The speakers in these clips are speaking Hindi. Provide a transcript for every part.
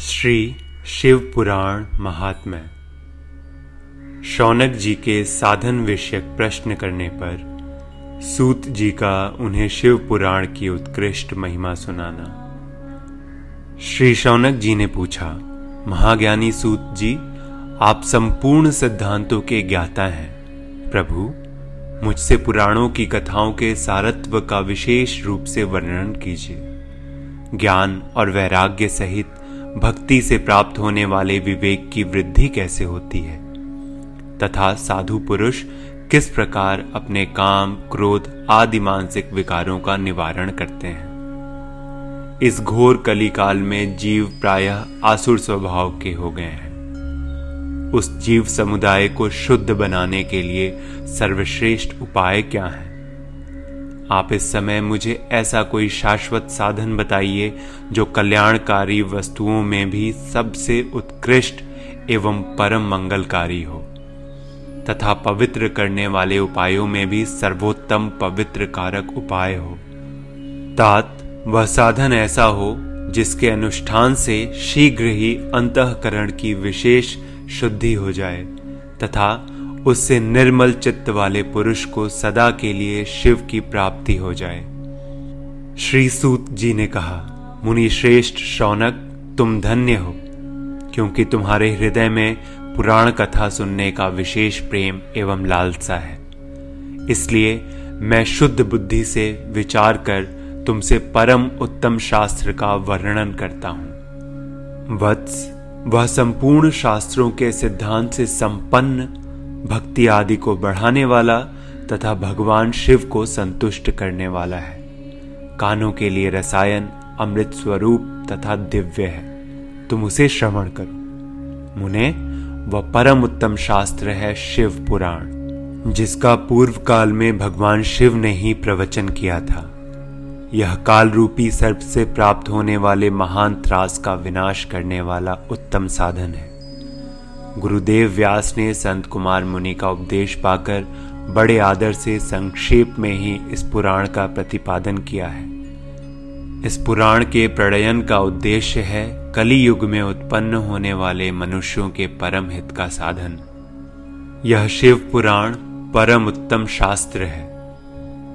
श्री शिव पुराण महात्म्य। शौनक जी के साधन विषयक प्रश्न करने पर सूत जी का उन्हें शिव पुराण की उत्कृष्ट महिमा सुनाना। श्री शौनक जी ने पूछा, महाज्ञानी सूत जी, आप संपूर्ण सिद्धांतों के ज्ञाता हैं। प्रभु, मुझसे पुराणों की कथाओं के सारत्व का विशेष रूप से वर्णन कीजिए। ज्ञान और वैराग्य सहित भक्ति से प्राप्त होने वाले विवेक की वृद्धि कैसे होती है? तथा साधु पुरुष किस प्रकार अपने काम, क्रोध आदि मानसिक विकारों का निवारण करते हैं? इस घोर कली काल में जीव प्रायः आसुर स्वभाव के हो गए हैं। उस जीव समुदाय को शुद्ध बनाने के लिए सर्वश्रेष्ठ उपाय क्या है? आप इस समय मुझे ऐसा कोई शाश्वत साधन बताइए जो कल्याणकारी वस्तुओं में भी सबसे उत्कृष्ट एवं परम मंगलकारी हो, तथा पवित्र करने वाले उपायों में भी सर्वोत्तम पवित्र कारक उपाय हो। तात, वह साधन ऐसा हो जिसके अनुष्ठान से शीघ्र ही अंतकरण की विशेष शुद्धि हो जाए, तथा उससे निर्मल चित्त वाले पुरुष को सदा के लिए शिव की प्राप्ति हो जाए। श्री सूत जी ने कहा, मुनि श्रेष्ठ शौनक, तुम धन्य हो, क्योंकि तुम्हारे हृदय में पुराण कथा सुनने का विशेष प्रेम एवं लालसा है। इसलिए मैं शुद्ध बुद्धि से विचार कर तुमसे परम उत्तम शास्त्र का वर्णन करता हूँ। वत्स, वह संपूर्ण शास्त्रों के सिद्धांत से संपन्न भक्ति आदि को बढ़ाने वाला तथा भगवान शिव को संतुष्ट करने वाला है। कानों के लिए रसायन, अमृत स्वरूप तथा दिव्य है। तुम उसे श्रवण करो। मुने, वह परम उत्तम शास्त्र है शिव पुराण, जिसका पूर्व काल में भगवान शिव ने ही प्रवचन किया था। यह काल रूपी सर्प से प्राप्त होने वाले महान त्रास का विनाश करने वाला उत्तम साधन है। गुरुदेव व्यास ने संत कुमार मुनि का उपदेश पाकर बड़े आदर से संक्षेप में ही इस पुराण का प्रतिपादन किया है। इस पुराण के प्रणयन का उद्देश्य है कली युग में उत्पन्न होने वाले मनुष्यों के परम हित का साधन। यह शिव पुराण परम उत्तम शास्त्र है।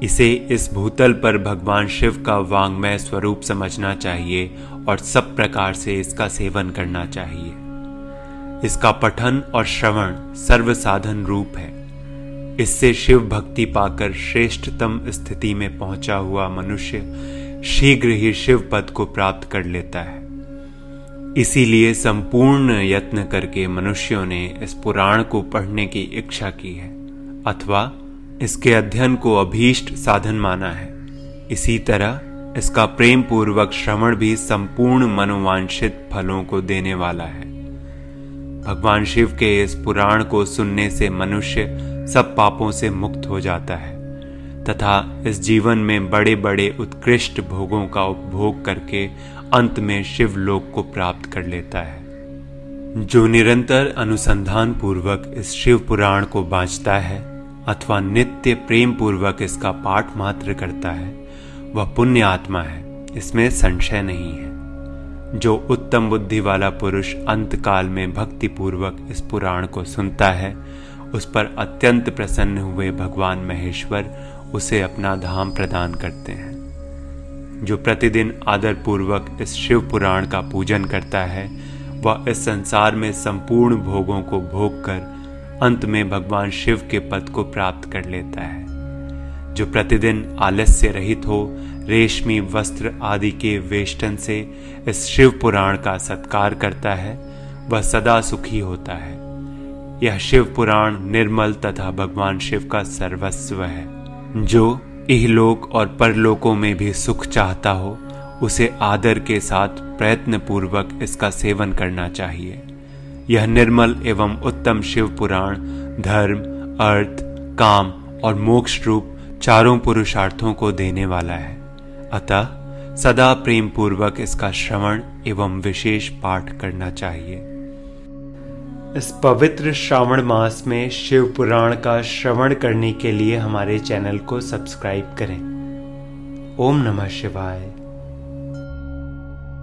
इसे इस भूतल पर भगवान शिव का वांग्मय स्वरूप समझना चाहिए और सब प्रकार से इसका सेवन करना चाहिए। इसका पठन और श्रवण सर्व साधन रूप है। इससे शिव भक्ति पाकर श्रेष्ठतम स्थिति में पहुँचा हुआ मनुष्य शीघ्र ही शिव पद को प्राप्त कर लेता है। इसीलिए संपूर्ण यत्न करके मनुष्यों ने इस पुराण को पढ़ने की इच्छा की है, अथवा इसके अध्ययन को अभीष्ट साधन माना है। इसी तरह इसका प्रेम पूर्वक श्रवण भी संपूर्ण मनोवांछित फलों को देने वाला है। भगवान शिव के इस पुराण को सुनने से मनुष्य सब पापों से मुक्त हो जाता है, तथा इस जीवन में बड़े बड़े उत्कृष्ट भोगों का उपभोग करके अंत में शिव लोक को प्राप्त कर लेता है। जो निरंतर अनुसंधान पूर्वक इस शिव पुराण को बांचता है, अथवा नित्य प्रेम पूर्वक इसका पाठ मात्र करता है, वह पुण्य आत्मा है, इसमें संशय नहीं है। जो उत्तम बुद्धि वाला पुरुष अंत काल में भक्ति पूर्वक इस पुराण को सुनता है, उस पर अत्यंत प्रसन्न हुए भगवान महेश्वर उसे अपना धाम प्रदान करते हैं। जो प्रतिदिन आदर पूर्वक इस शिव पुराण का पूजन करता है, वह इस संसार में संपूर्ण भोगों को भोग कर अंत में भगवान शिव के पद को प्राप्त कर लेता है। जो प्रतिदिन आलस्य रहित हो, रेशमी वस्त्र आदि के वेष्टन से इस शिव पुराण का सत्कार करता है, वह सदा सुखी होता है। यह शिव पुराण निर्मल तथा भगवान शिव का सर्वस्व है। जो इहलोक और परलोकों में भी सुख चाहता हो, उसे आदर के साथ प्रयत्न पूर्वक इसका सेवन करना चाहिए। यह निर्मल एवं उत्तम शिव पुराण धर्म, अर्थ, काम और मोक्ष रूप चारों पुरुषार्थों को देने वाला है। अतः सदा प्रेम पूर्वक इसका श्रवण एवं विशेष पाठ करना चाहिए। इस पवित्र श्रावण मास में शिव पुराण का श्रवण करने के लिए हमारे चैनल को सब्सक्राइब करें। ओम नमः शिवाय।